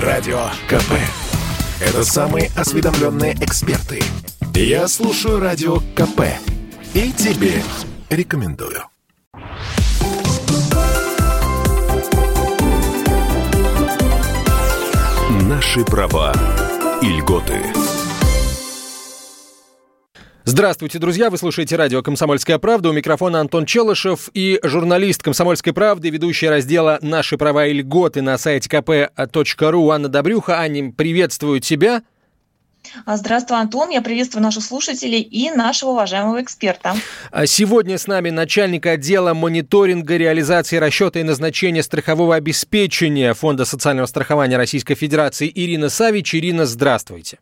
Радио КП. Это самые осведомленные эксперты. Я слушаю Радио КП. И тебе рекомендую. Наши права и льготы. Здравствуйте, друзья! Вы слушаете радио «Комсомольская правда». У микрофона Антон Челышев и журналист «Комсомольской правды», ведущая раздела «Наши права и льготы» на сайте kp.ru Анна Добрюха. Аня, приветствую тебя. А, здравствуй, Антон. Я приветствую наших слушателей и нашего уважаемого эксперта. А сегодня с нами начальник отдела мониторинга реализации расчета и назначения страхового обеспечения Фонда социального страхования Российской Федерации Ирина Савич. Ирина, здравствуйте.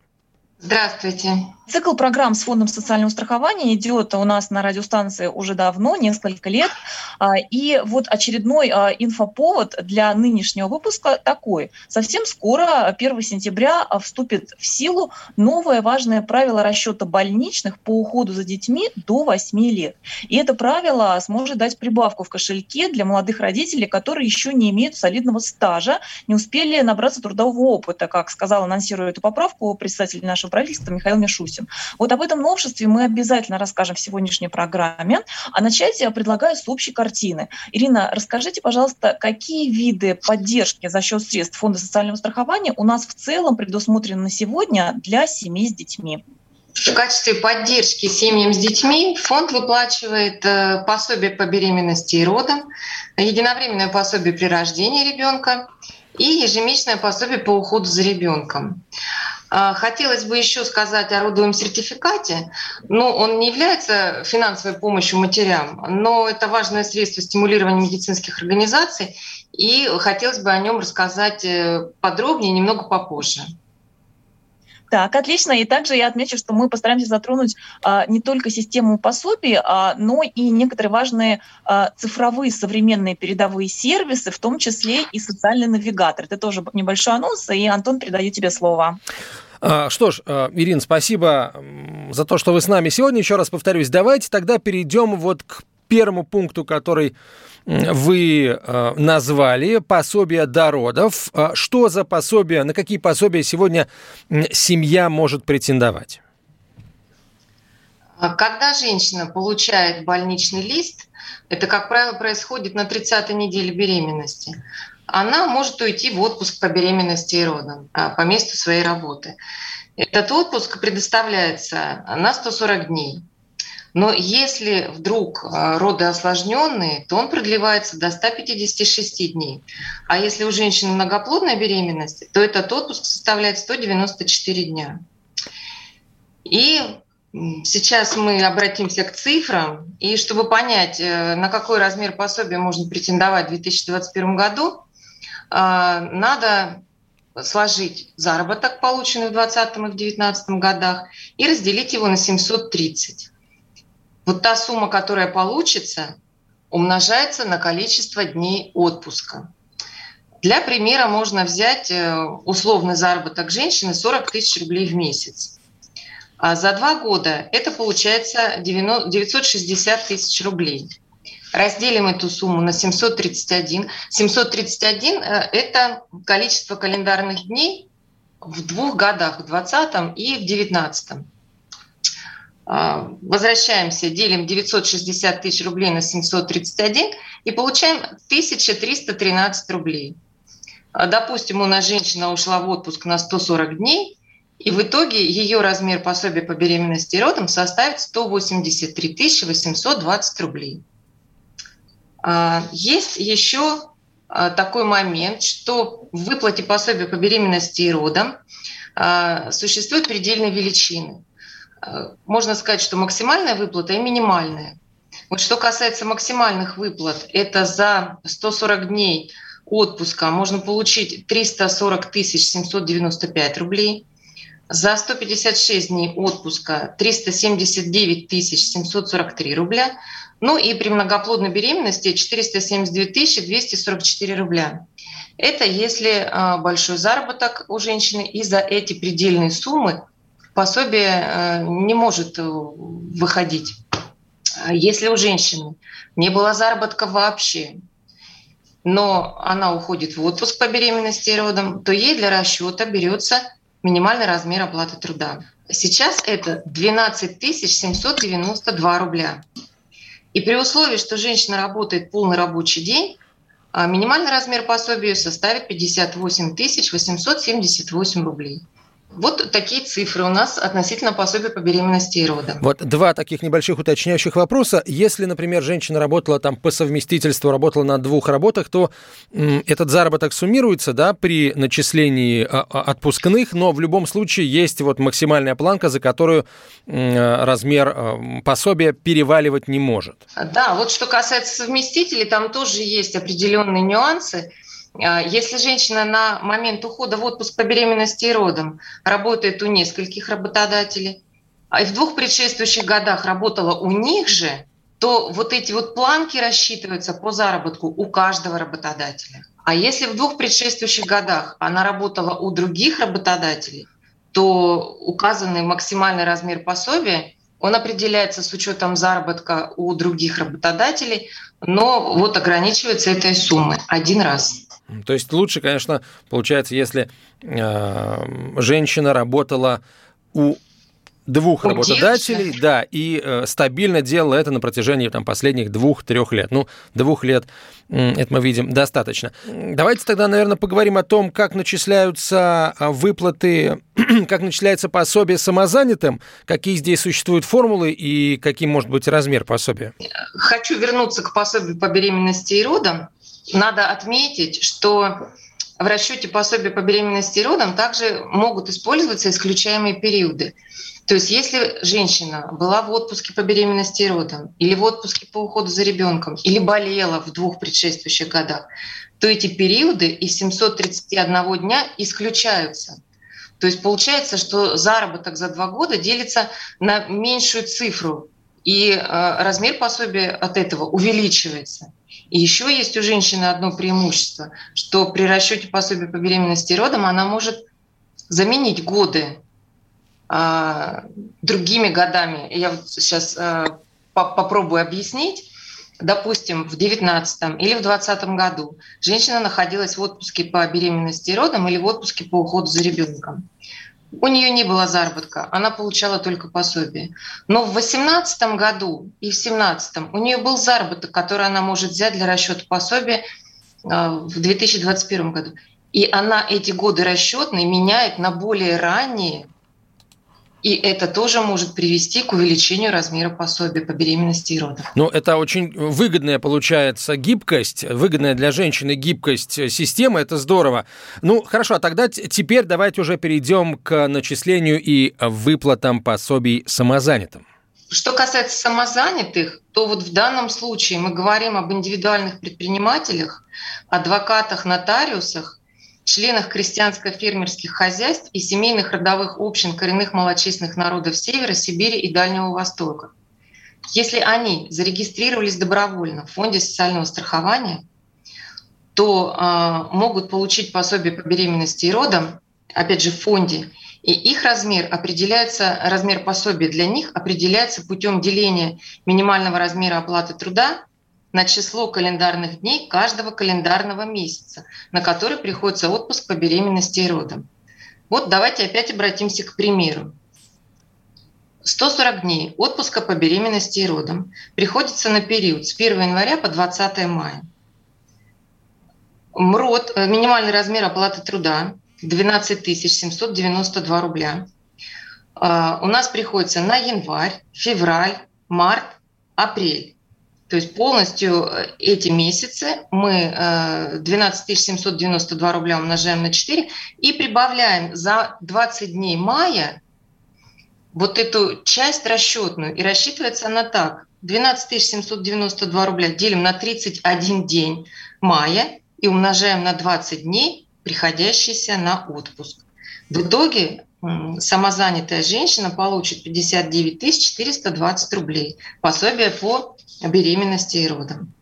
Здравствуйте. Цикл программ с Фондом социального страхования идет у нас на радиостанции уже давно, несколько лет. А, и вот очередной а, инфоповод для нынешнего выпуска такой. Совсем скоро, 1 сентября, а, вступит в силу новое важное правило расчета больничных по уходу за детьми до 8 лет. И это правило сможет дать прибавку в кошельке для молодых родителей, которые еще не имеют солидного стажа, не успели набраться трудового опыта, как сказал, анонсируя эту поправку представитель нашего правительства Михаил Мишустин допустим. Вот об этом новшестве мы обязательно расскажем в сегодняшней программе. А начать я предлагаю с общей картины. Ирина, расскажите, пожалуйста, какие виды поддержки за счет средств Фонда социального страхования у нас в целом предусмотрены на сегодня для семей с детьми? В качестве поддержки семьям с детьми фонд выплачивает э, пособие по беременности и родам, единовременное пособие при рождении ребенка и ежемесячное пособие по уходу за ребенком. А, хотелось бы еще сказать о родовом сертификате. Но он не является финансовой помощью матерям, но это важное средство стимулирования медицинских организаций, и хотелось бы о нем рассказать э, подробнее немного попозже. Так, отлично. И также я отмечу, что мы постараемся затронуть а, не только систему пособий, а, но и некоторые важные а, цифровые современные передовые сервисы, в том числе и социальный навигатор. Это тоже небольшой анонс, и, Антон, передаю тебе слово. А, что ж, а, Ирин, спасибо за то, что вы с нами сегодня. Еще раз повторюсь, давайте тогда перейдем вот к первому пункту, который вы а, назвали пособие до родов. Что за пособие, на какие пособия сегодня семья может претендовать? Когда женщина получает больничный лист, это, как правило, происходит на 30-й неделе беременности она может уйти в отпуск по беременности и родам а, по месту своей работы. Этот отпуск предоставляется на 140 дней. Но если вдруг а, роды осложненные, то он продлевается до 156 дней. А если у женщины многоплодная беременность, то этот отпуск составляет 194 дня. И сейчас мы обратимся к цифрам. И чтобы понять, э, на какой размер пособия можно претендовать в 2021 году, надо сложить заработок, полученный в 2020 и в 2019 годах, и разделить его на 730. Вот та сумма, которая получится, умножается на количество дней отпуска. Для примера можно взять э, условный заработок женщины 40 тысяч рублей в месяц. А за два года это получается 960 тысяч рублей. Разделим эту сумму на 731. 731 э, – это количество календарных дней в двух годах, в 2020 и в 2019. А, возвращаемся, делим 960 тысяч рублей на 731 и получаем 1313 рублей. А, допустим, у нас женщина ушла в отпуск на 140 дней, и в итоге ее размер пособия по беременности и родам составит 183 820 рублей. А, есть еще а, такой момент, что в выплате пособия по беременности и родам а, существуют предельные величины. Можно сказать, что максимальная выплата и минимальная. Вот что касается максимальных выплат, это за 140 дней отпуска можно получить 340 795 рублей, за 156 дней отпуска 379 743 рубля, ну и при многоплодной беременности 472 244 рубля. Это если а, большой заработок у женщины, и за эти предельные суммы пособие а, не может э, выходить. Если у женщины не было заработка вообще, но она уходит в отпуск по беременности и родам, то ей для расчета берется минимальный размер оплаты труда. Сейчас это 12 792 рубля. И при условии, что женщина работает полный рабочий день, а минимальный размер пособия составит 58 878 рублей. Вот такие цифры у нас относительно пособия по беременности и родам. Вот два таких небольших уточняющих вопроса. Если, например, женщина работала там по совместительству, работала на двух работах, то этот заработок суммируется, да, при начислении а, а, отпускных, но в любом случае есть вот максимальная планка, за которую м, размер а, пособия переваливать не может. Да, вот что касается совместителей, там тоже есть определенные нюансы. А, если женщина на момент ухода в отпуск по беременности и родам работает у нескольких работодателей, а и в двух предшествующих годах работала у них же, то вот эти вот планки рассчитываются по заработку у каждого работодателя. А если в двух предшествующих годах она работала у других работодателей, то указанный максимальный размер пособия, он определяется с учетом заработка у других работодателей, но вот ограничивается этой суммой один раз. То есть лучше, конечно, получается, если э, женщина работала у двух работодателей, да, и э, стабильно делала это на протяжении там, последних двух-трех лет. Ну, двух лет, э, это мы видим, достаточно. Давайте тогда, наверное, поговорим о том, как начисляются а, выплаты, как начисляется пособие самозанятым, какие здесь существуют формулы и каким может быть размер пособия. Хочу вернуться к пособию по беременности и родам надо отметить, что в расчете пособия по беременности и родам также могут использоваться исключаемые периоды. То есть если женщина была в отпуске по беременности и родам, или в отпуске по уходу за ребенком, или болела в двух предшествующих годах, то эти периоды из 731 дня исключаются. То есть получается, что заработок за два года делится на меньшую цифру, и э, размер пособия от этого увеличивается. И еще есть у женщины одно преимущество, что при расчете пособия по беременности и родам она может заменить годы а, другими годами. Я вот сейчас а, по попробую объяснить. Допустим, в 2019 или в 2020 году женщина находилась в отпуске по беременности и родам или в отпуске по уходу за ребенком. У нее не было заработка, она получала только пособие. Но в 2018 году и в 2017 у нее был заработок, который она может взять для расчета пособия а, в 2021 году. И она эти годы расчетные меняет на более ранние и это тоже может привести к увеличению размера пособия по беременности и родам. Ну, это очень выгодная, получается, гибкость, выгодная для женщины гибкость системы, это здорово. Ну, хорошо, а тогда теперь давайте уже перейдем к начислению и выплатам пособий самозанятым. Что касается самозанятых, то вот в данном случае мы говорим об индивидуальных предпринимателях, адвокатах, нотариусах, членах крестьянско-фермерских хозяйств и семейных родовых общин коренных малочисленных народов Севера, Сибири и Дальнего Востока. Если они зарегистрировались добровольно в Фонде социального страхования, то э, могут получить пособие по беременности и родам, опять же, в фонде, и их размер определяется, размер пособия для них определяется путем деления минимального размера оплаты труда на число календарных дней каждого календарного месяца, на который приходится отпуск по беременности и родам. Вот давайте опять обратимся к примеру. 140 дней отпуска по беременности и родам приходится на период с 1 января по 20 мая. МРОД, э, минимальный размер оплаты труда 12 792 рубля. А, у нас приходится на январь, февраль, март, апрель. То есть полностью э, эти месяцы мы 12 792 рубля умножаем на 4 и прибавляем за 20 дней мая вот эту часть расчетную. И рассчитывается она так. 12 792 рубля делим на 31 день мая и умножаем на 20 дней, приходящиеся на отпуск. В итоге самозанятая женщина получит 59 420 рублей. Пособие по беременности и родам.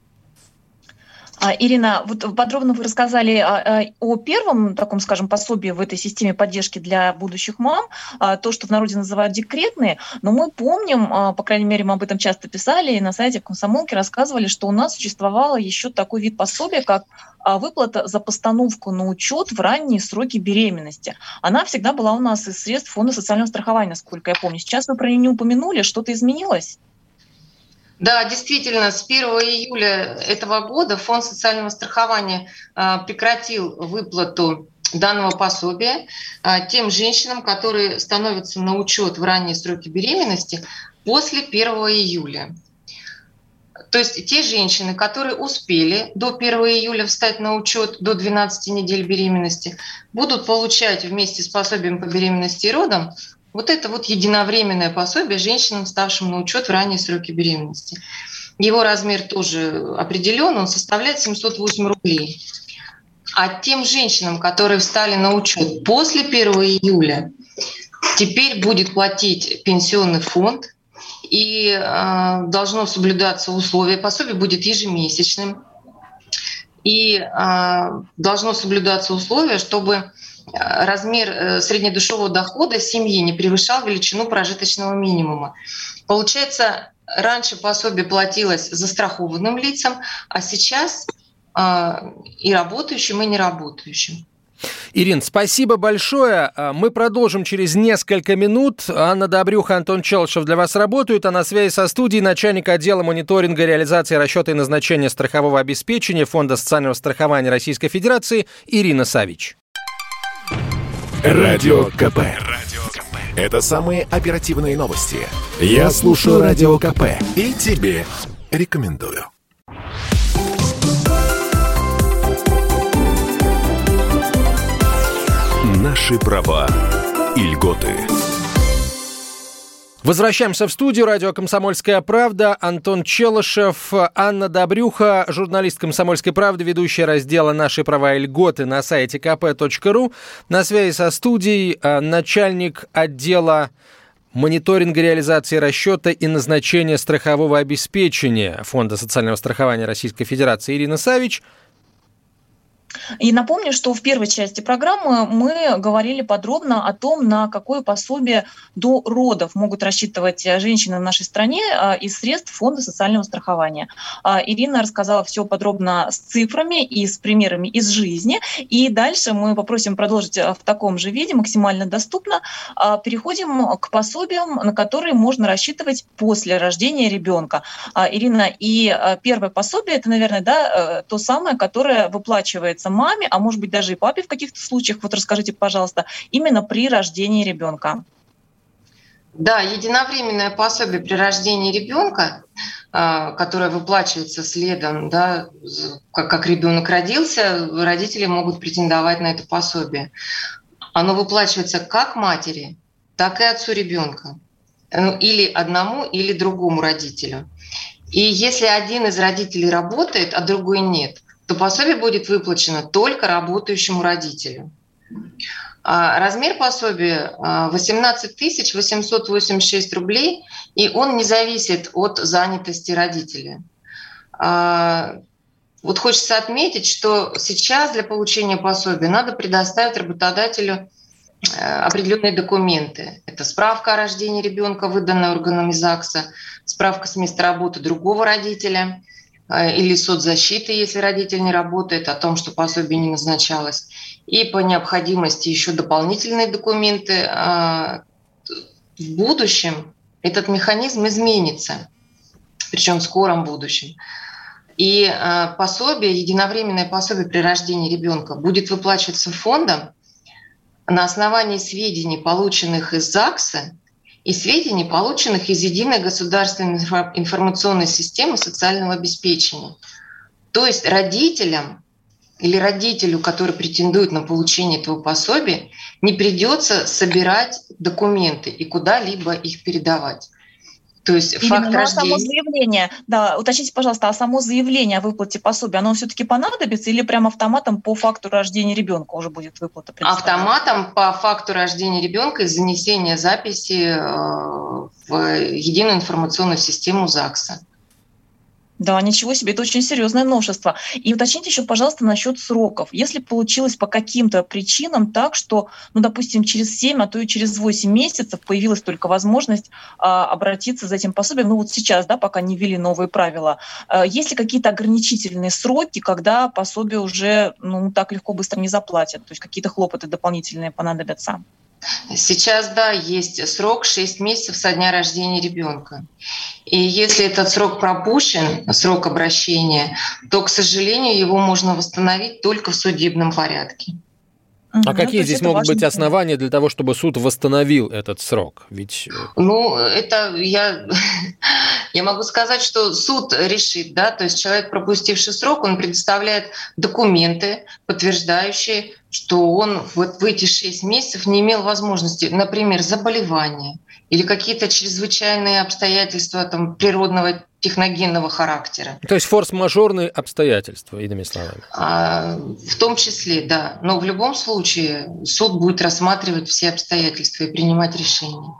А, Ирина, вот подробно вы рассказали а, а, о первом таком, скажем, пособии в этой системе поддержки для будущих мам, то, что в народе называют декретные, но мы помним, по крайней мере, мы об этом часто писали, и на сайте комсомолки рассказывали, что у нас существовало еще такой вид пособия, как выплата за постановку на учет в ранние сроки беременности. Она всегда была у нас из средств фонда социального страхования, насколько я помню. Сейчас вы про нее не упомянули, что-то изменилось? Да, действительно, с 1 июля этого года Фонд социального страхования а, прекратил выплату данного пособия а, тем женщинам, которые становятся на учет в ранние сроки беременности после 1 июля. То есть те женщины, которые успели до 1 июля встать на учет до 12 недель беременности, будут получать вместе с пособием по беременности и родам вот это вот единовременное пособие женщинам, ставшим на учет в ранние сроки беременности. Его размер тоже определен, он составляет 708 рублей. А тем женщинам, которые встали на учет после 1 июля, теперь будет платить пенсионный фонд, и э, должно соблюдаться условие. Пособие будет ежемесячным. И э, должно соблюдаться условие, чтобы размер э, среднедушевого дохода семьи не превышал величину прожиточного минимума. Получается, раньше пособие платилось застрахованным лицам, а сейчас а, и работающим, и неработающим. Ирин, спасибо большое. Мы продолжим через несколько минут. Анна Добрюха, Антон Челшев для вас работают, а на связи со студией начальник отдела мониторинга реализации расчета и назначения страхового обеспечения Фонда социального страхования Российской Федерации Ирина Савич. Радио КП. Это самые оперативные новости. Я слушаю Радио КП и тебе рекомендую. Наши права и льготы. Возвращаемся в студию. Радио «Комсомольская правда». Антон Челышев, Анна Добрюха, журналист «Комсомольской правды», ведущая раздела «Наши права и льготы» на сайте kp.ru. На связи со студией а, начальник отдела мониторинга реализации расчета и назначения страхового обеспечения Фонда социального страхования Российской Федерации Ирина Савич – и напомню, что в первой части программы мы говорили подробно о том, на какое пособие до родов могут рассчитывать женщины в нашей стране а, из средств Фонда социального страхования. А, Ирина рассказала все подробно с цифрами и с примерами из жизни. И дальше мы попросим продолжить в таком же виде, максимально доступно. Переходим к пособиям, на которые можно рассчитывать после рождения ребенка. Ирина, и первое пособие, это, наверное, да, э, то самое, которое выплачивается полагается маме, а может быть даже и папе в каких-то случаях, вот расскажите, пожалуйста, именно при рождении ребенка. Да, единовременное пособие при рождении ребенка, а, которое выплачивается следом, да, как, как ребенок родился, родители могут претендовать на это пособие. Оно выплачивается как матери, так и отцу ребенка. Ну, или одному, или другому родителю. И если один из родителей работает, а другой нет, то пособие будет выплачено только работающему родителю. А, размер пособия 18 886 рублей, и он не зависит от занятости родителя. А, вот хочется отметить, что сейчас для получения пособия надо предоставить работодателю э, определенные документы. Это справка о рождении ребенка, выданная органами ЗАГСа, справка с места работы другого родителя, или соцзащиты, если родитель не работает, о том, что пособие не назначалось. И по необходимости еще дополнительные документы. Э, в будущем этот механизм изменится, причем в скором будущем. И э, пособие, единовременное пособие при рождении ребенка будет выплачиваться фондом на основании сведений, полученных из ЗАГСа и сведений, полученных из единой государственной информационной системы социального обеспечения. То есть родителям или родителю, который претендует на получение этого пособия, не придется собирать документы и куда-либо их передавать. То есть Именно, факт рождения... само заявление, да, уточните, пожалуйста, а само заявление о выплате пособия, оно все-таки понадобится или прям автоматом по факту рождения ребенка уже будет выплата? Автоматом по факту рождения ребенка и занесения записи э, в единую информационную систему ЗАГСа. Да, ничего себе, это очень серьезное новшество. И уточните еще, пожалуйста, насчет сроков. Если получилось по каким-то причинам так, что, ну, допустим, через 7, а то и через 8 месяцев появилась только возможность а, обратиться за этим пособием, ну вот сейчас, да, пока не ввели новые правила, а, есть ли какие-то ограничительные сроки, когда пособие уже, ну, так легко быстро не заплатят, то есть какие-то хлопоты дополнительные понадобятся? Сейчас, да, есть срок 6 месяцев со дня рождения ребенка. И если этот срок пропущен, срок обращения, то, к сожалению, его можно восстановить только в судебном порядке. А ну, какие здесь могут быть основания для того, чтобы суд восстановил этот срок? Ведь... Э, ну, это я, я могу сказать, что суд решит, да, то есть человек, пропустивший срок, он предоставляет документы, подтверждающие, что он вот в эти шесть месяцев не имел возможности, например, заболевания или какие-то чрезвычайные обстоятельства там, природного техногенного характера. То есть форс-мажорные обстоятельства, иными словами. А, в том числе, да. Но в любом случае суд будет рассматривать все обстоятельства и принимать решения.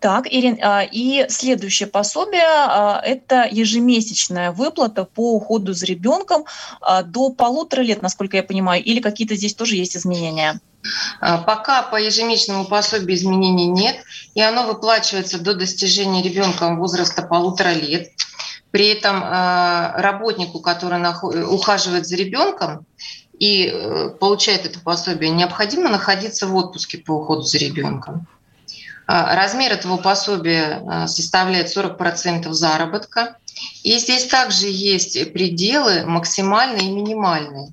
Так, Ирин, а, и следующее пособие а, – это ежемесячная выплата по уходу за ребенком а, до полутора лет, насколько я понимаю, или какие-то здесь тоже есть изменения? Пока по ежемесячному пособию изменений нет, и оно выплачивается до достижения ребенком возраста полутора лет. При этом работнику, который ухаживает за ребенком и э, получает это пособие, необходимо находиться в отпуске по уходу за ребенком. А, размер этого пособия а, составляет 40% заработка. И здесь также есть пределы максимальные и минимальные.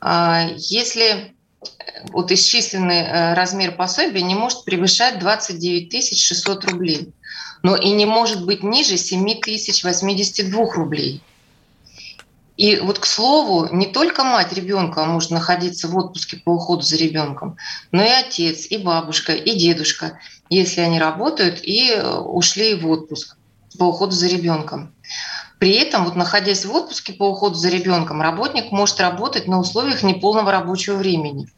А, если вот исчисленный э, размер пособия не может превышать 29 600 рублей, но и не может быть ниже 7 082 рублей. И вот, к слову, не только мать ребенка может находиться в отпуске по уходу за ребенком, но и отец, и бабушка, и дедушка, если они работают и э, ушли в отпуск по уходу за ребенком. При этом, вот находясь в отпуске по уходу за ребенком, работник может работать на условиях неполного рабочего времени.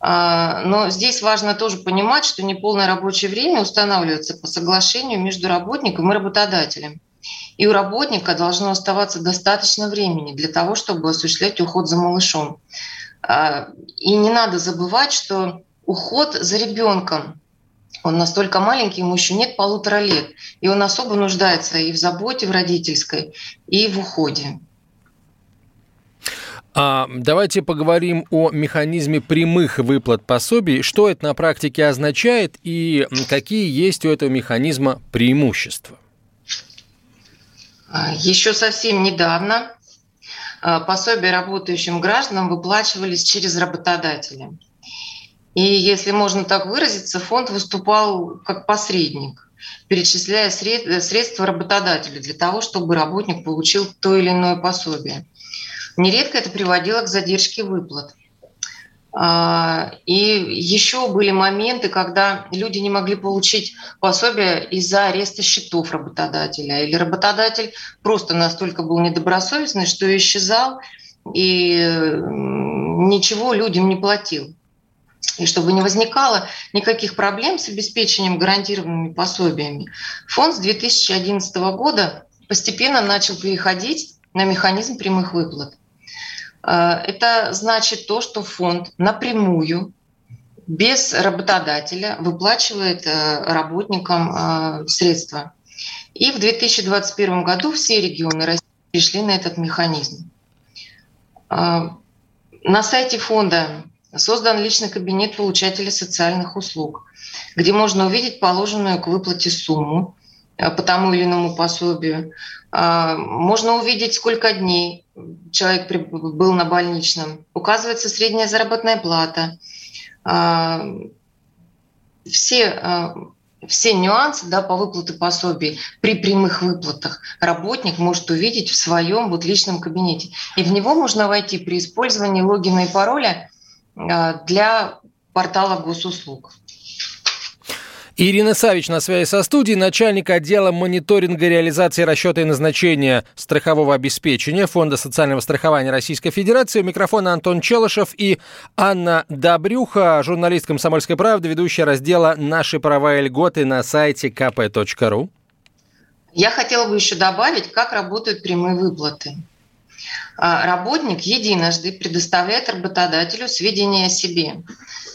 А, но здесь важно тоже понимать, что неполное рабочее время устанавливается по соглашению между работником и работодателем. И у работника должно оставаться достаточно времени для того, чтобы осуществлять уход за малышом. А, и не надо забывать, что уход за ребенком, он настолько маленький, ему еще нет полутора лет, и он особо нуждается и в заботе в родительской, и в уходе. А, давайте поговорим о механизме прямых выплат пособий. Что это на практике означает и какие есть у этого механизма преимущества? Еще совсем недавно а, пособия работающим гражданам выплачивались через работодателя. И если можно так выразиться, фонд выступал как посредник, перечисляя средства работодателю для того, чтобы работник получил то или иное пособие. Нередко это приводило к задержке выплат. А, и еще были моменты, когда люди не могли получить пособие из-за ареста счетов работодателя. Или работодатель просто настолько был недобросовестный, что исчезал и ничего людям не платил. И чтобы не возникало никаких проблем с обеспечением гарантированными пособиями, фонд с 2011 года постепенно начал переходить на механизм прямых выплат. Э, это значит то, что фонд напрямую, без работодателя, выплачивает э, работникам э, средства. И в 2021 году все регионы России перешли на этот механизм. На сайте фонда создан личный кабинет получателя социальных услуг, где можно увидеть положенную к выплате сумму по тому или иному пособию. Можно увидеть, сколько дней человек был на больничном. Указывается средняя заработная плата. А, все, а, все нюансы да, по выплате пособий при прямых выплатах работник может увидеть в своем вот личном кабинете. И в него можно войти при использовании логина и пароля а, для портала госуслуг. Ирина Савич на связи со студией, начальник отдела мониторинга реализации расчета и назначения страхового обеспечения Фонда социального страхования Российской Федерации. У микрофона Антон Челышев и Анна Добрюха, журналист «Комсомольской правды», ведущая раздела «Наши права и льготы» на сайте kp.ru. Я хотела бы еще добавить, как работают прямые выплаты. А, работник единожды предоставляет работодателю сведения о себе.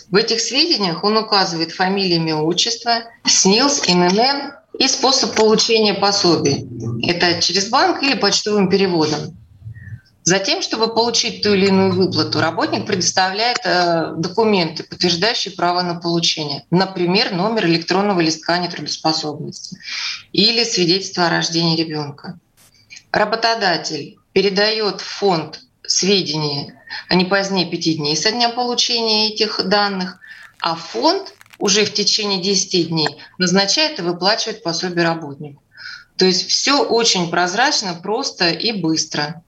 В этих сведениях он указывает фамилию, имя, отчество, СНИЛС, ИНН и способ получения пособий. Это через банк или почтовым переводом. Затем, чтобы получить ту или иную выплату, работник предоставляет э, документы, подтверждающие право на получение. Например, номер электронного листка нетрудоспособности или свидетельство о рождении ребенка. Работодатель передает в фонд сведения а не позднее пяти дней со дня получения этих данных, а фонд уже в течение 10 дней назначает и выплачивает пособие работнику. То есть все очень прозрачно, просто и быстро.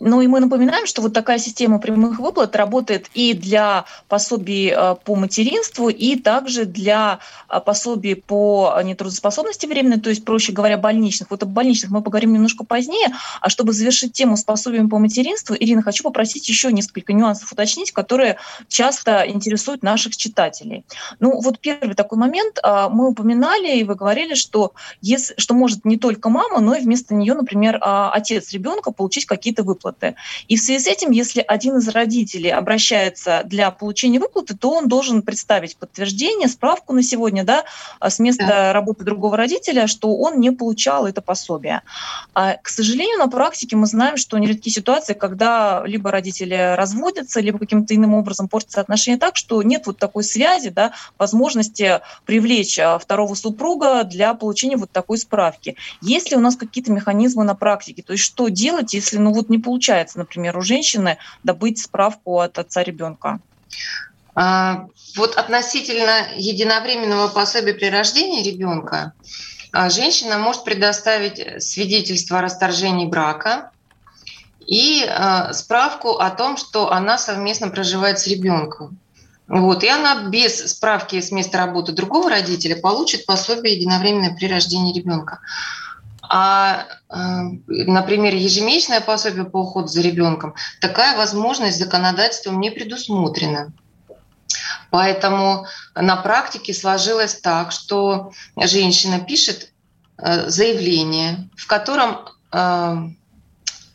Ну и мы напоминаем, что вот такая система прямых выплат работает и для пособий э, по материнству, и также для э, пособий по нетрудоспособности временной, то есть, проще говоря, больничных. Вот о больничных мы поговорим немножко позднее. А чтобы завершить тему с пособиями по материнству, Ирина, хочу попросить еще несколько нюансов уточнить, которые часто интересуют наших читателей. Ну вот первый такой момент. Э, мы упоминали, и вы говорили, что, если, что может не только мама, но и вместо нее, например, отец ребенка получить какие-то выплаты выплаты. И в связи с этим, если один из родителей обращается для получения выплаты, то он должен представить подтверждение, справку на сегодня, да, а, с места да. работы другого родителя, что он не получал это пособие. А, к сожалению, на практике мы знаем, что нередки ситуации, когда либо родители разводятся, либо каким-то иным образом портятся отношения так, что нет вот такой связи, да, возможности привлечь а, второго супруга для получения вот такой справки. Есть ли у нас какие-то механизмы на практике? То есть что делать, если ну вот не получается получается, например, у женщины добыть справку от отца ребенка? А, вот относительно единовременного пособия при рождении ребенка, а, женщина может предоставить свидетельство о расторжении брака и а, справку о том, что она совместно проживает с ребенком. Вот, и она без справки с места работы другого родителя получит пособие единовременное при рождении ребенка. А, э, например, ежемесячное пособие по уходу за ребенком, такая возможность законодательством не предусмотрена. Поэтому на практике сложилось так, что женщина пишет э, заявление, в котором э,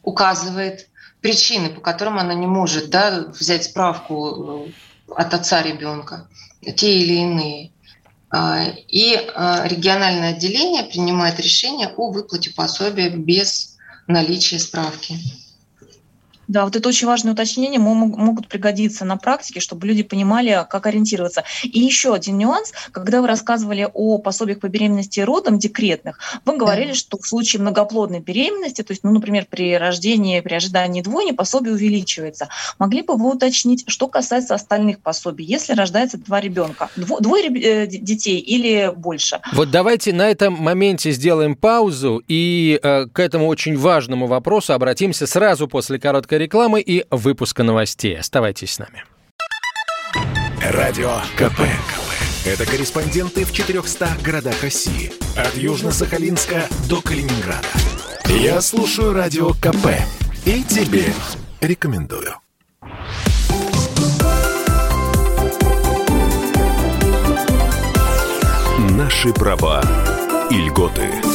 указывает причины, по которым она не может да, взять справку от отца ребенка, те или иные. А, и а, региональное отделение принимает решение о выплате пособия без наличия справки. Да, вот это очень важное уточнение, могут пригодиться на практике, чтобы люди понимали, как ориентироваться. И еще один нюанс, когда вы рассказывали о пособиях по беременности и родам декретных, вы говорили, да. что в случае многоплодной беременности, то есть, ну, например, при рождении, при ожидании двойни, пособие увеличивается. Могли бы вы уточнить, что касается остальных пособий, если рождается два ребенка, двое э, детей или больше? Вот давайте на этом моменте сделаем паузу и э, к этому очень важному вопросу обратимся сразу после короткой рекламы и выпуска новостей. Оставайтесь с нами. Радио КП. Это корреспонденты в 400 городах России. От Южно-Сахалинска до Калининграда. Я слушаю Радио КП и тебе рекомендую. Наши права и льготы.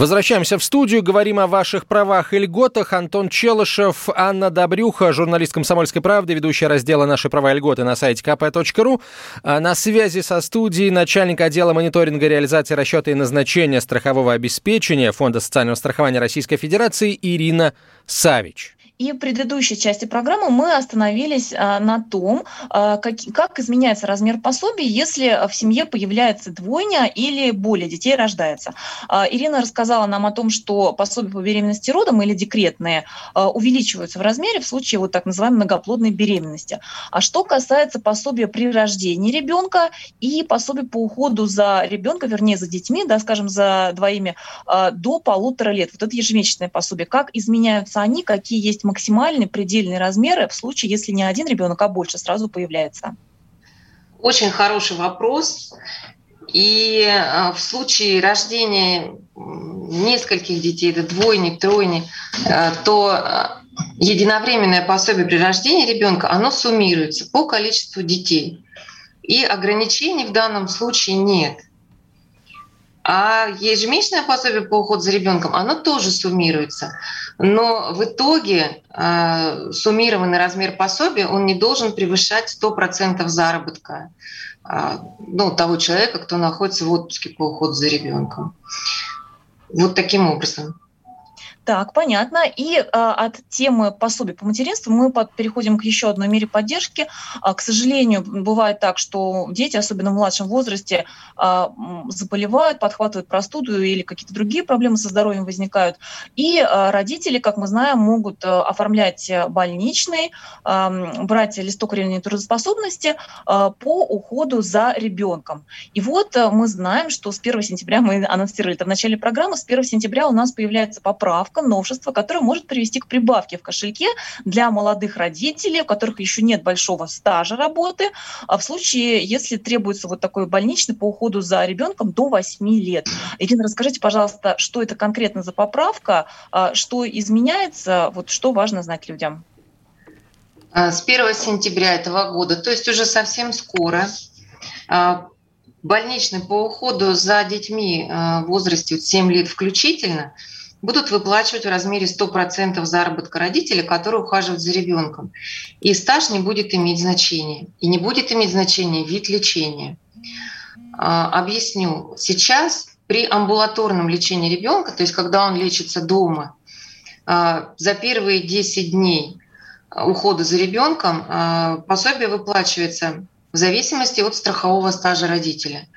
Возвращаемся в студию, говорим о ваших правах и льготах. Антон Челышев, Анна Добрюха, журналист «Комсомольской правды», ведущая раздела «Наши права и льготы» на сайте kp.ru. А на связи со студией начальник отдела мониторинга реализации расчета и назначения страхового обеспечения Фонда социального страхования Российской Федерации Ирина Савич. И в предыдущей части программы мы остановились а, на том, а, как, как изменяется размер пособий, если в семье появляется двойня или более детей рождается. А, Ирина рассказала нам о том, что пособия по беременности родом или декретные увеличиваются в размере в случае вот так называемой многоплодной беременности. А что касается пособия при рождении ребенка и пособия по уходу за ребенком, вернее за детьми, да, скажем, за двоими, до полутора лет, вот это ежемесячное пособие, как изменяются они, какие есть максимальные предельные размеры в случае, если не один ребенок, а больше сразу появляется? Очень хороший вопрос. И а, в случае рождения нескольких детей, да двойни, тройни, а, то а, единовременное пособие при рождении ребенка, оно суммируется по количеству детей. И ограничений в данном случае нет. А ежемесячное пособие по уходу за ребенком, оно тоже суммируется. Но в итоге э, суммированный размер пособия, он не должен превышать 100% заработка э, ну, того человека, кто находится в отпуске по уходу за ребенком. Вот таким образом. Так, понятно. И а, от темы пособий по материнству мы под, переходим к еще одной мере поддержки. А, к сожалению, бывает так, что дети, особенно в младшем возрасте, а, заболевают, подхватывают простуду или какие-то другие проблемы со здоровьем возникают. И а, родители, как мы знаем, могут а, оформлять больничный, а, брать листок временной трудоспособности а, по уходу за ребенком. И вот а, мы знаем, что с 1 сентября, мы анонсировали это в начале программы, с 1 сентября у нас появляется поправка добавка, новшество, которое может привести к прибавке в кошельке для молодых родителей, у которых еще нет большого стажа работы, а в случае, если требуется вот такой больничный по уходу за ребенком до 8 лет. Ирина, расскажите, пожалуйста, что это конкретно за поправка, а, что изменяется, вот что важно знать людям? А, с 1 сентября этого года, то есть уже совсем скоро, а, больничный по уходу за детьми в возрасте 7 лет включительно – будут выплачивать в размере 100% заработка родителя, который ухаживает за ребенком. И стаж не будет иметь значения. И не будет иметь значения вид лечения. А, объясню. Сейчас при амбулаторном лечении ребенка, то есть когда он лечится дома, а, за первые 10 дней ухода за ребенком а, пособие выплачивается в зависимости от страхового стажа родителя.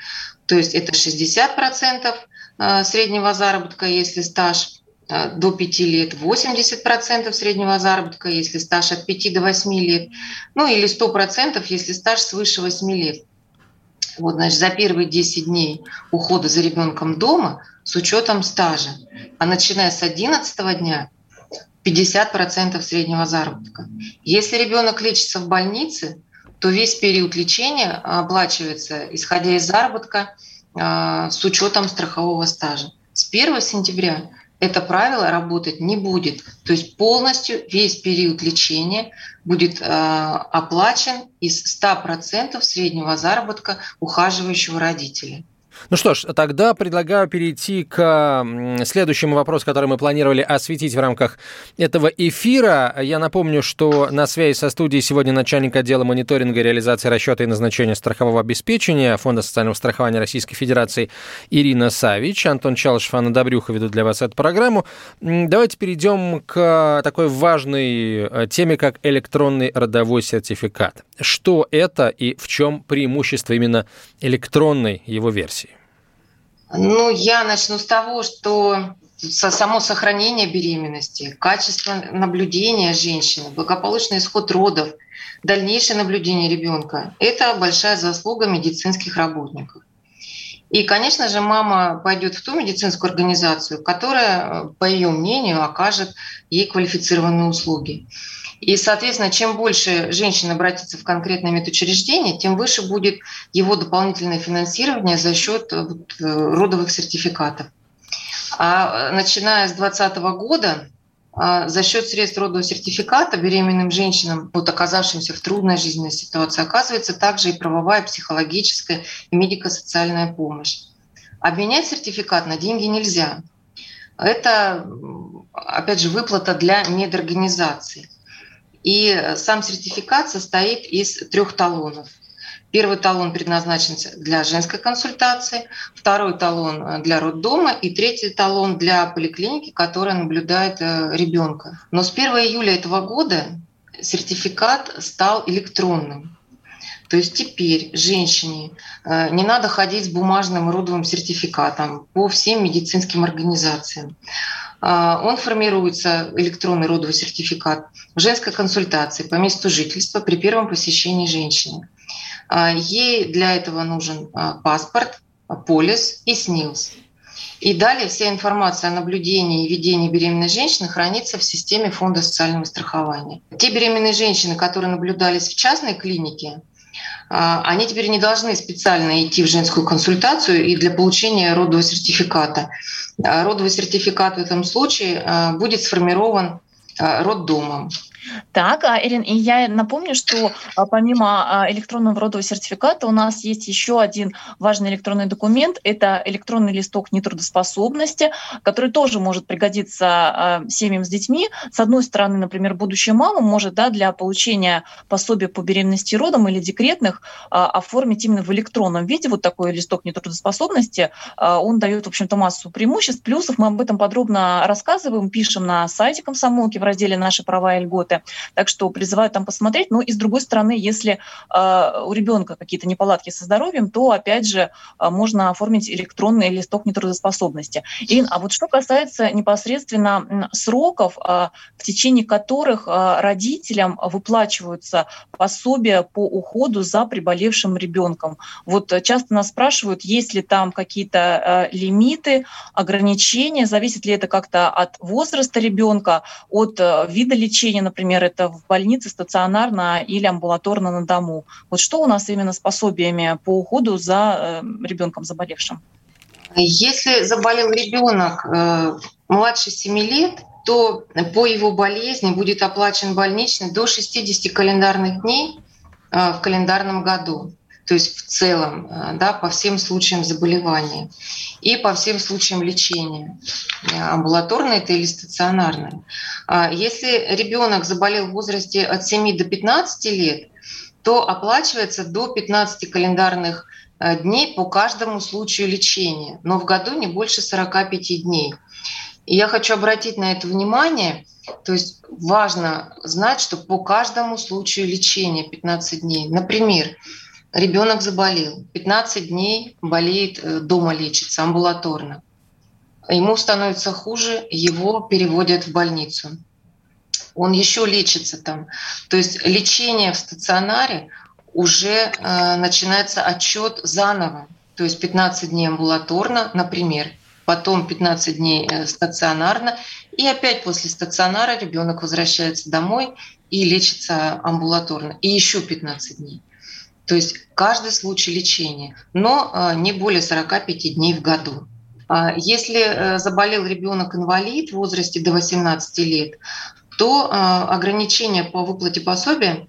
То есть это 60% Э, среднего заработка, если стаж э, до 5 лет, 80% среднего заработка, если стаж от 5 до 8 лет, ну или 100%, если стаж свыше 8 лет. Вот, значит, за первые 10 дней ухода за ребенком дома с учетом стажа, а начиная с 11 дня 50% среднего заработка. Если ребенок лечится в больнице, то весь период лечения оплачивается, исходя из заработка, с учетом страхового стажа. С 1 сентября это правило работать не будет. То есть полностью весь период лечения будет э, оплачен из 100% среднего заработка ухаживающего родителя. Ну что ж, тогда предлагаю перейти к следующему вопросу, который мы планировали осветить в рамках этого эфира. Я напомню, что на связи со студией сегодня начальник отдела мониторинга, реализации расчета и назначения страхового обеспечения Фонда социального страхования Российской Федерации Ирина Савич. Антон Чалышев, Анна Добрюха ведут для вас эту программу. Давайте перейдем к такой важной э, теме, как электронный родовой сертификат. Что это и в чем преимущество именно электронной его версии? Ну, я начну с того, что само сохранение беременности, качество наблюдения женщины, благополучный исход родов, дальнейшее наблюдение ребенка – это большая заслуга медицинских работников. И, конечно же, мама пойдет в ту медицинскую организацию, которая, по ее мнению, окажет ей квалифицированные услуги. И, соответственно, чем больше женщин обратится в конкретное медучреждение, тем выше будет его дополнительное финансирование за счет э, э, родовых сертификатов. А э, начиная с 2020 года а, за счет средств родового сертификата беременным женщинам, вот оказавшимся в трудной жизненной ситуации, оказывается также и правовая, психологическая и медико-социальная помощь. Обменять сертификат на деньги нельзя. Это, опять же, выплата для медорганизации. И сам сертификат состоит из трех талонов. Первый талон предназначен для женской консультации, второй талон для роддома и третий талон для поликлиники, которая наблюдает э, ребенка. Но с 1 июля этого года сертификат стал электронным. То есть теперь женщине э, не надо ходить с бумажным родовым сертификатом по всем медицинским организациям. А, он формируется, электронный родовый сертификат, в женской консультации по месту жительства при первом посещении женщины. А, ей для этого нужен а, паспорт, полис и СНИЛС. И далее вся информация о наблюдении и ведении беременной женщины хранится в системе Фонда социального страхования. Те беременные женщины, которые наблюдались в частной клинике, они теперь не должны специально идти в женскую консультацию и для получения родового сертификата. А, родовый сертификат в этом случае а, будет сформирован роддомом. Так, а, Ирин, и я напомню, что а, помимо а, электронного родового сертификата у нас есть еще один важный электронный документ. Это электронный листок нетрудоспособности, который тоже может пригодиться семьям с детьми. С одной стороны, например, будущая мама может да, для получения пособия по беременности и родам или декретных оформить именно в электронном виде вот такой листок нетрудоспособности. Он дает, в общем-то, массу преимуществ, плюсов. Мы об этом подробно рассказываем, пишем на сайте комсомолки в разделе «Наши права и льготы» работы. Так что призываю там посмотреть. Ну и с другой стороны, если э, у ребенка какие-то неполадки со здоровьем, то опять же э, можно оформить электронный листок нетрудоспособности. Ирина, а вот что касается непосредственно сроков, э, в течение которых э, родителям выплачиваются пособия по уходу за приболевшим ребенком. Вот часто нас спрашивают, есть ли там какие-то э, лимиты, ограничения, зависит ли это как-то от возраста ребенка, от э, вида лечения, например, например, это в больнице стационарно или амбулаторно на дому. Вот что у нас именно с пособиями по уходу за э, ребенком заболевшим? Если заболел ребенок э, младше 7 лет, то по его болезни будет оплачен больничный до 60 календарных дней э, в календарном году то есть в целом, э, да, по всем случаям заболевания и по всем случаям лечения, э, амбулаторное это или стационарное. А если ребенок заболел в возрасте от 7 до 15 лет, то оплачивается до 15 календарных э, дней по каждому случаю лечения, но в году не больше 45 дней. И я хочу обратить на это внимание, то есть важно знать, что по каждому случаю лечения 15 дней. Например, ребенок заболел, 15 дней болеет, э, дома лечится, амбулаторно. Ему становится хуже, его переводят в больницу. Он еще лечится там. То есть лечение в стационаре уже э, начинается отчет заново. То есть 15 дней амбулаторно, например, потом 15 дней э, стационарно, и опять после стационара ребенок возвращается домой и лечится амбулаторно, и еще 15 дней. То есть каждый случай лечения, но а, не более 45 дней в году. А, если э, заболел ребенок инвалид в возрасте до 18 лет, то а, ограничение по выплате пособия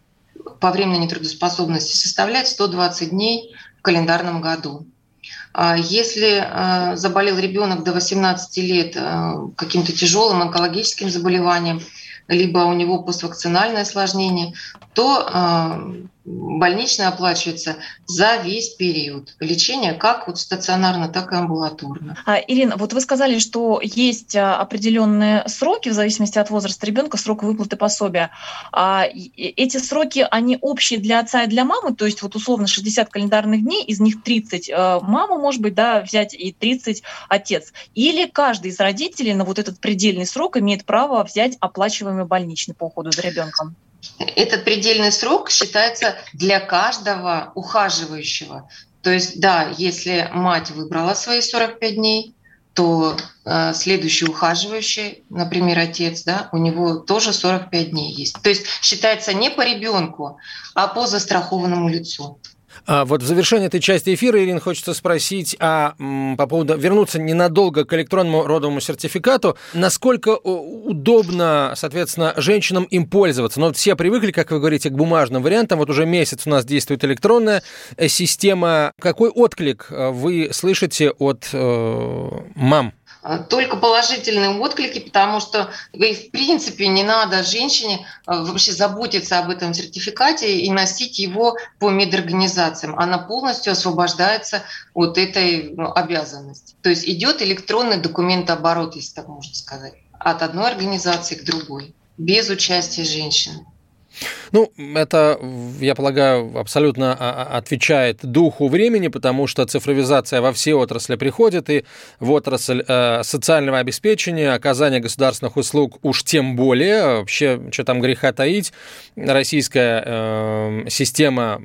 по временной нетрудоспособности составляет 120 дней в календарном году. Если заболел ребенок до 18 лет каким-то тяжелым онкологическим заболеванием, либо у него поствакцинальное осложнение, то больничная оплачивается за весь период лечения, как вот стационарно, так и амбулаторно. А, Ирина, вот вы сказали, что есть а, определенные сроки в зависимости от возраста ребенка, срок выплаты пособия. А эти сроки, они общие для отца и для мамы, то есть вот условно 60 календарных дней, из них 30 а, мама, может быть, да, взять и 30 отец. Или каждый из родителей на вот этот предельный срок имеет право взять оплачиваемый больничный по уходу за ребенком? Этот предельный срок считается для каждого ухаживающего. То есть, да, если мать выбрала свои 45 дней, то э, следующий ухаживающий, например, отец, да, у него тоже 45 дней есть. То есть считается не по ребенку, а по застрахованному лицу. А вот в завершении этой части эфира, Ирина, хочется спросить а, по поводу вернуться ненадолго к электронному родовому сертификату. Насколько удобно, соответственно, женщинам им пользоваться? Ну, вот все привыкли, как вы говорите, к бумажным вариантам. Вот уже месяц у нас действует электронная э, система. Какой отклик э, вы слышите от э, мам? А, только положительные отклики, потому что в принципе не надо женщине а, вообще заботиться об этом сертификате и носить его по медорганизациям. Она полностью освобождается от этой ну, обязанности. То есть идет электронный документооборот, если так можно сказать, от одной организации к другой, без участия женщины. Ну, это, я полагаю, абсолютно а, а, отвечает духу времени, потому что цифровизация во все отрасли приходит, и в отрасль э, социального обеспечения, оказания государственных услуг уж тем более, вообще, что там греха таить, российская э, система,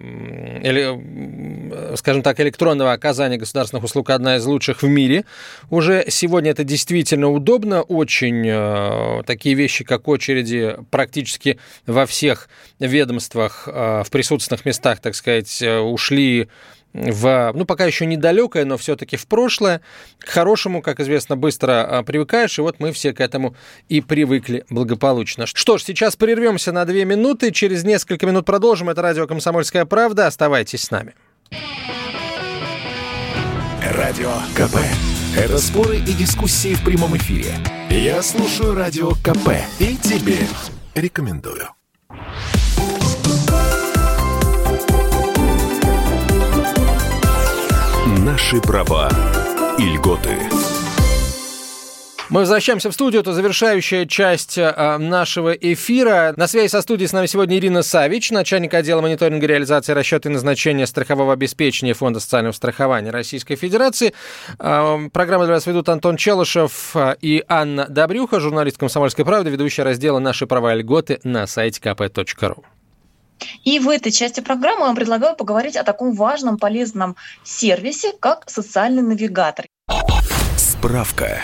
или, скажем так, электронного оказания государственных услуг одна из лучших в мире. Уже сегодня это действительно удобно, очень э, такие вещи, как очереди практически во всех ведомствах, э, в присутственных местах, так сказать, э, ушли в, ну, пока еще недалекое, но все-таки в прошлое. К хорошему, как известно, быстро а, привыкаешь, и вот мы все к этому и привыкли благополучно. Что ж, сейчас прервемся на две минуты, через несколько минут продолжим. Это радио «Комсомольская правда». Оставайтесь с нами. Радио КП. Это споры и дискуссии в прямом эфире. Я слушаю Радио КП и тебе рекомендую. Наши права и льготы. Мы возвращаемся в студию. Это завершающая часть э, нашего эфира. На связи со студией с нами сегодня Ирина Савич, начальник отдела мониторинга реализации расчета и назначения страхового обеспечения Фонда социального страхования Российской Федерации. Э, программу для вас ведут Антон Челышев э, и Анна Добрюха, журналист «Комсомольской правды», ведущая раздела «Наши права и льготы» на сайте kp.ru. И в этой части программы я вам предлагаю поговорить о таком важном, полезном сервисе, как социальный навигатор. Справка.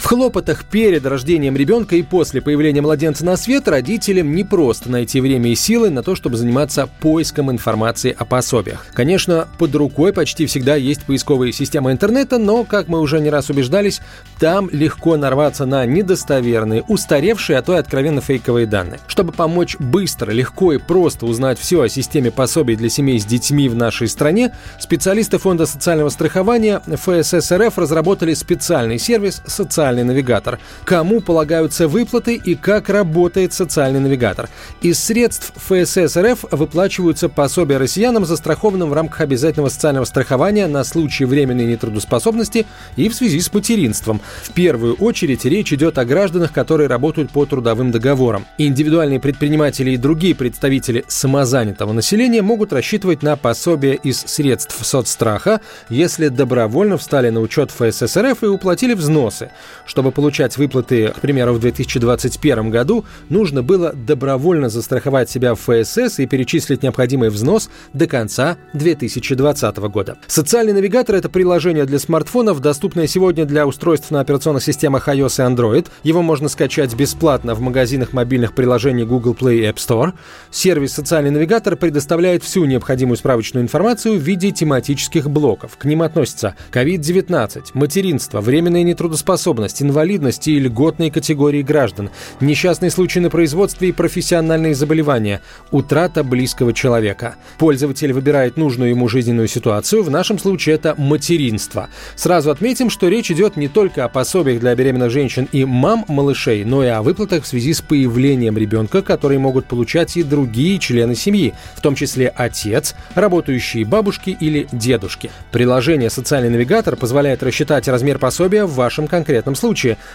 В хлопотах перед рождением ребенка и после появления младенца на свет родителям не просто найти время и силы на то, чтобы заниматься поиском информации о пособиях. Конечно, под рукой почти всегда есть поисковые системы интернета, но, как мы уже не раз убеждались, там легко нарваться на недостоверные, устаревшие, а то и откровенно фейковые данные. Чтобы помочь быстро, легко и просто узнать все о системе пособий для семей с детьми в нашей стране, специалисты Фонда социального страхования ФССРФ разработали специальный сервис «Социальный социальный навигатор, кому полагаются выплаты и как работает социальный навигатор. Из средств ФСС РФ выплачиваются пособия россиянам, застрахованным в рамках обязательного социального страхования на случай временной нетрудоспособности и в связи с материнством. В первую очередь речь идет о гражданах, которые работают по трудовым договорам. Индивидуальные предприниматели и другие представители самозанятого населения могут рассчитывать на пособие из средств соцстраха, если добровольно встали на учет ФСС РФ и уплатили взносы. Чтобы получать выплаты, к примеру, в 2021 году, нужно было добровольно застраховать себя в ФСС и перечислить необходимый взнос до конца 2020 года. Социальный навигатор – это приложение для смартфонов, доступное сегодня для устройств на операционных системах iOS и Android. Его можно скачать бесплатно в магазинах мобильных приложений Google Play и App Store. Сервис «Социальный навигатор» предоставляет всю необходимую справочную информацию в виде тематических блоков. К ним относятся COVID-19, материнство, временная нетрудоспособность, нетрудоспособность, инвалидность и льготные категории граждан, несчастные случаи на производстве и профессиональные заболевания, утрата близкого человека. Пользователь выбирает нужную ему жизненную ситуацию, в нашем случае это материнство. Сразу отметим, что речь идет не только о пособиях для беременных женщин и мам малышей, но и о выплатах в связи с появлением ребенка, которые могут получать и другие члены семьи, в том числе отец, работающие бабушки или дедушки. Приложение «Социальный навигатор» позволяет рассчитать размер пособия в вашем конкретном случае.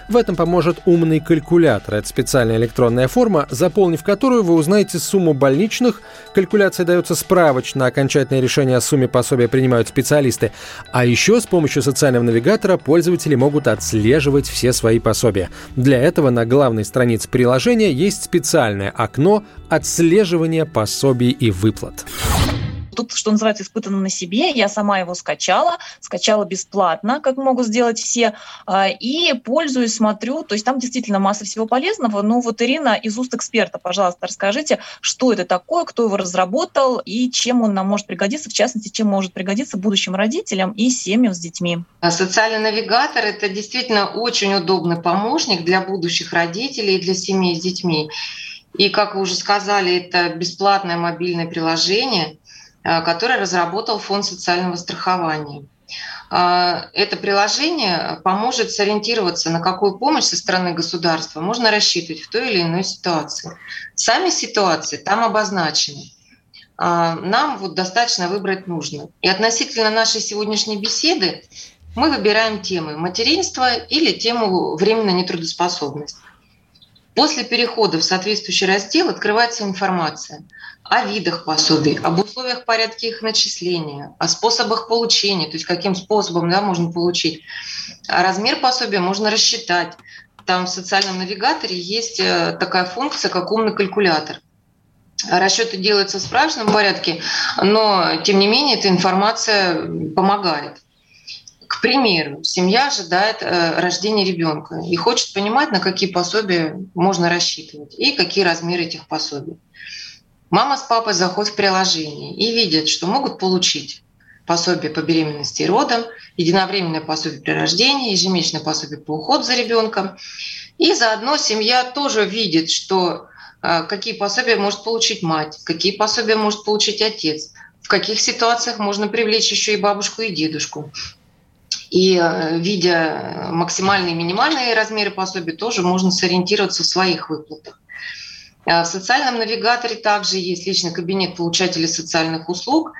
В этом поможет умный калькулятор. Это специальная электронная форма, заполнив которую вы узнаете сумму больничных. Калькуляция дается справочно, окончательное решение о сумме пособия принимают специалисты. А еще с помощью социального навигатора пользователи могут отслеживать все свои пособия. Для этого на главной странице приложения есть специальное окно отслеживания пособий и выплат. Тут, что называется, испытано на себе. Я сама его скачала, скачала бесплатно, как могут сделать все, а, и пользуюсь, смотрю. То есть там действительно масса всего полезного. Но вот, Ирина, из уст эксперта, пожалуйста, расскажите, что это такое, кто его разработал и чем он нам может пригодиться, в частности, чем может пригодиться будущим родителям и семьям с детьми. А социальный навигатор – это действительно очень удобный помощник для будущих родителей и для семей с детьми. И, как вы уже сказали, это бесплатное мобильное приложение, который разработал Фонд социального страхования. Э, это приложение поможет сориентироваться, на какую помощь со стороны государства можно рассчитывать в той или иной ситуации. Сами ситуации там обозначены. Э, нам вот достаточно выбрать нужно. И относительно нашей сегодняшней беседы мы выбираем темы материнства или тему временной нетрудоспособности. После перехода в соответствующий раздел открывается информация о видах пособий, об условиях порядке их начисления, о способах получения, то есть каким способом да, можно получить. А размер пособия можно рассчитать. Там в социальном навигаторе есть э, такая функция, как умный калькулятор. Расчеты делаются в справочном порядке, но тем не менее эта информация помогает. К примеру, семья ожидает э, рождения ребенка и хочет понимать, на какие пособия можно рассчитывать и какие размеры этих пособий. Мама с папой заходят в приложение и видят, что могут получить пособие по беременности и родам, единовременное пособие при рождении, ежемесячное пособие по уходу за ребенком. И заодно семья тоже видит, что а, какие пособия может получить мать, какие пособия может получить отец, в каких ситуациях можно привлечь еще и бабушку и дедушку. И э, видя максимальные и минимальные размеры пособий, тоже можно сориентироваться в своих выплатах. А в социальном навигаторе также есть личный кабинет получателей социальных услуг,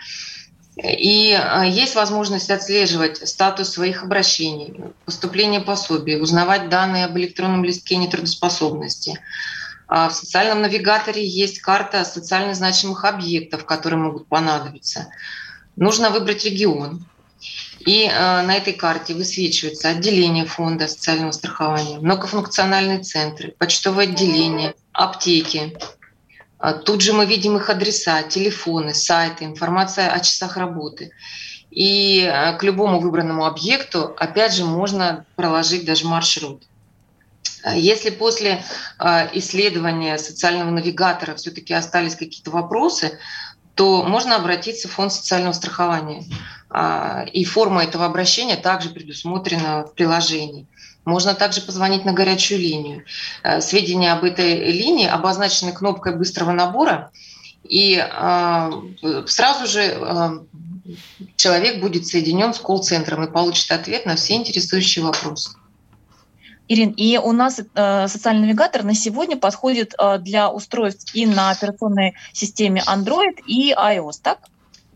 и э, есть возможность отслеживать статус своих обращений, поступление пособий, узнавать данные об электронном листке нетрудоспособности. А в социальном навигаторе есть карта социально значимых объектов, которые могут понадобиться. Нужно выбрать регион. И э, на этой карте высвечивается отделение фонда социального страхования, многофункциональные центры, почтовое отделение, аптеки. А тут же мы видим их адреса, телефоны, сайты, информация о часах работы. И э, к любому выбранному объекту, опять же, можно проложить даже маршрут. Если после э, исследования социального навигатора все-таки остались какие-то вопросы, то можно обратиться в фонд социального страхования. А, и форма этого обращения также предусмотрена в приложении. Можно также позвонить на горячую линию. Э, сведения об этой линии обозначены кнопкой быстрого набора, и а, сразу же а, человек будет соединен с колл-центром и получит ответ на все интересующие вопросы. Ирин, и у нас э, социальный навигатор на сегодня подходит э, для устройств и на операционной системе Android и iOS, так?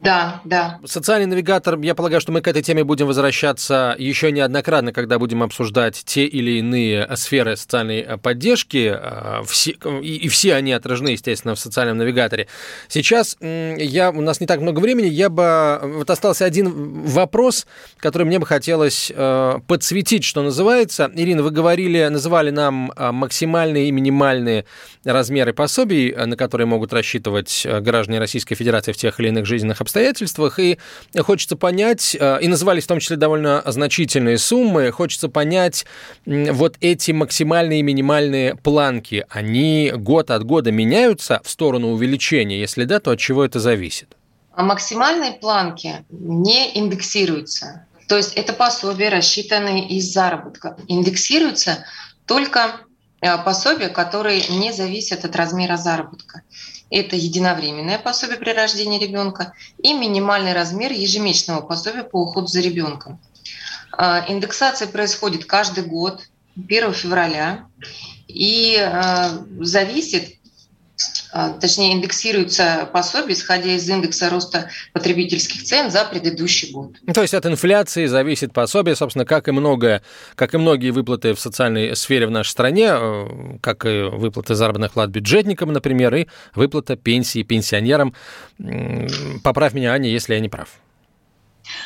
Да, да. Социальный навигатор, я полагаю, что мы к этой теме будем возвращаться еще неоднократно, когда будем обсуждать те или иные сферы социальной э, поддержки, э, все, и все они отражены, естественно, в социальном навигаторе. Сейчас я, у нас не так много времени, я бы... Вот остался один вопрос, который мне бы хотелось э, подсветить, что называется. Ирина, вы говорили, называли нам максимальные и минимальные размеры пособий, на которые могут рассчитывать граждане Российской Федерации в тех или иных жизненных обстоятельствах, и хочется понять, э, и назывались в том числе довольно значительные суммы, хочется понять, вот эти максимальные и минимальные планки, они год от года меняются в сторону увеличения? Если да, то от чего это зависит? А максимальные планки не индексируются. То есть это пособие, рассчитанные из заработка. Индексируются только пособия, которые не зависят от размера заработка. Это единовременное пособие при рождении ребенка и минимальный размер ежемесячного пособия по уходу за ребенком. А, индексация происходит каждый год, 1 февраля, и а, зависит точнее индексируется пособие, исходя из индекса роста потребительских цен за предыдущий год. Ну, то есть от инфляции зависит пособие, собственно, как и многое, как и многие выплаты в социальной сфере в нашей стране, э, как и выплаты заработных плат бюджетникам, например, и выплата пенсии пенсионерам. Поправь меня, Аня, если я не прав.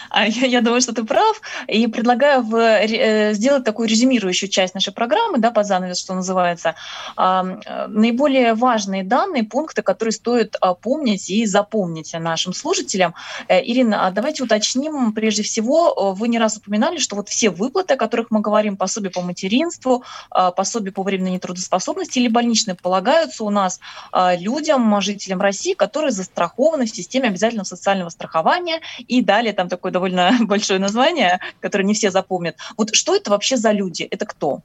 А я, думаю, что ты прав. И предлагаю э, сделать такую резюмирующую часть нашей программы, да, по занавес, что называется. А, наиболее важные данные, пункты, которые стоит а, помнить и запомнить нашим слушателям. Э, Ирина, давайте уточним. Прежде всего, вы не раз упоминали, что вот все выплаты, о которых мы говорим, пособие по материнству, пособие по временной нетрудоспособности или больничные, полагаются у нас людям, жителям России, которые застрахованы в системе обязательного социального страхования. И далее там такое довольно большое название, которое не все запомнят. Вот что это вообще за люди? Это кто?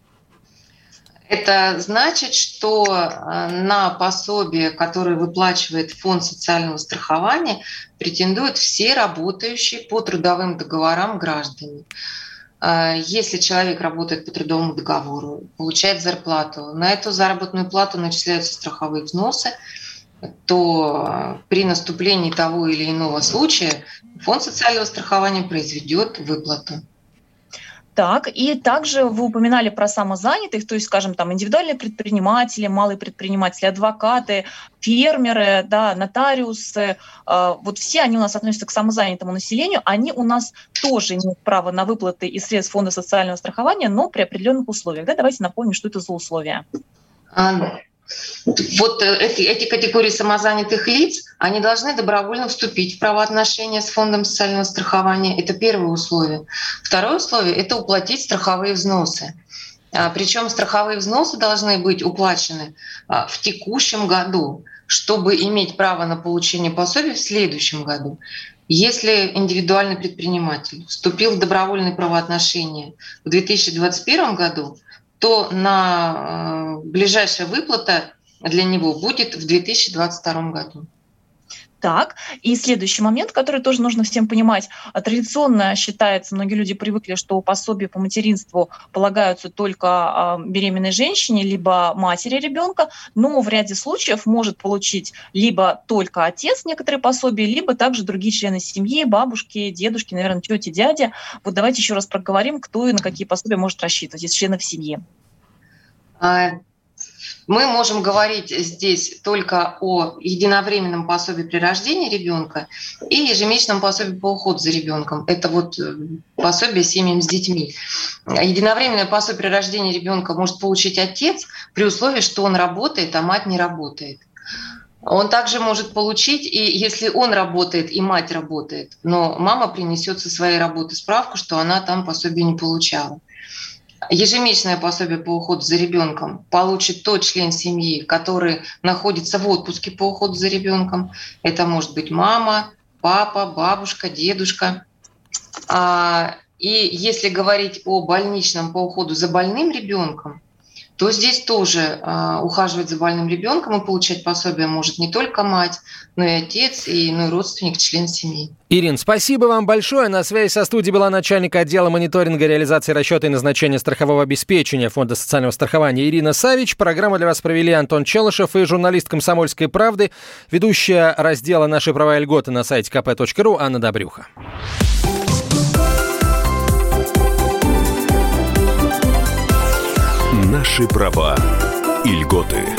Это значит, что э, на пособие, которое выплачивает Фонд социального страхования, претендуют все работающие по трудовым договорам граждане. Э, если человек работает по трудовому договору, получает зарплату, на эту заработную плату начисляются страховые взносы, то при наступлении того или иного случая фонд социального страхования произведет выплату. Так, и также вы упоминали про самозанятых, то есть, скажем, там индивидуальные предприниматели, малые предприниматели, адвокаты, фермеры, да, нотариусы, э, вот все они у нас относятся к самозанятому населению, они у нас тоже имеют право на выплаты из средств фонда социального страхования, но при определенных условиях. Да, давайте напомним, что это за условия. Вот э, эти, эти категории самозанятых лиц, они должны добровольно вступить в правоотношения с фондом социального страхования. Это первое условие. Второе условие – это уплатить страховые взносы. А, Причем страховые взносы должны быть уплачены а, в текущем году. чтобы иметь право на получение пособия в следующем году. Если индивидуальный предприниматель вступил в добровольные правоотношения в 2021 году, то на э, ближайшая выплата для него будет в 2022 году. Так, и следующий момент, который тоже нужно всем понимать. А, традиционно считается, многие люди привыкли, что пособия по материнству полагаются только а, беременной женщине, либо матери ребенка, но в ряде случаев может получить либо только отец некоторые пособия, либо также другие члены семьи, бабушки, дедушки, наверное, тети, дяди. Вот давайте еще раз проговорим, кто и на какие пособия может рассчитывать из членов семьи. А, мы можем говорить здесь только о единовременном пособии при рождении ребенка и ежемесячном пособии по уходу за ребенком. Это вот э, пособие семьям с детьми. Единовременное пособие при рождении ребенка может получить отец при условии, что он работает, а мать не работает. Он также может получить, и если он работает и мать работает, но мама принесет со своей работы справку, что она там пособие не получала. Ежемесячное пособие по уходу за ребенком получит тот член семьи, который находится в отпуске по уходу за ребенком. Это может быть мама, папа, бабушка, дедушка. А, и если говорить о больничном по уходу за больным ребенком, то здесь тоже э, ухаживать за больным ребенком и получать пособие может не только мать, но и отец, и, ну, и родственник, член семьи. Ирин, спасибо вам большое. На связи со студией была начальник отдела мониторинга реализации расчета и назначения страхового обеспечения Фонда социального страхования Ирина Савич. Программу для вас провели Антон Челышев и журналист «Комсомольской правды», ведущая раздела «Наши права и льготы» на сайте kp.ru Анна Добрюха. Наши права и льготы.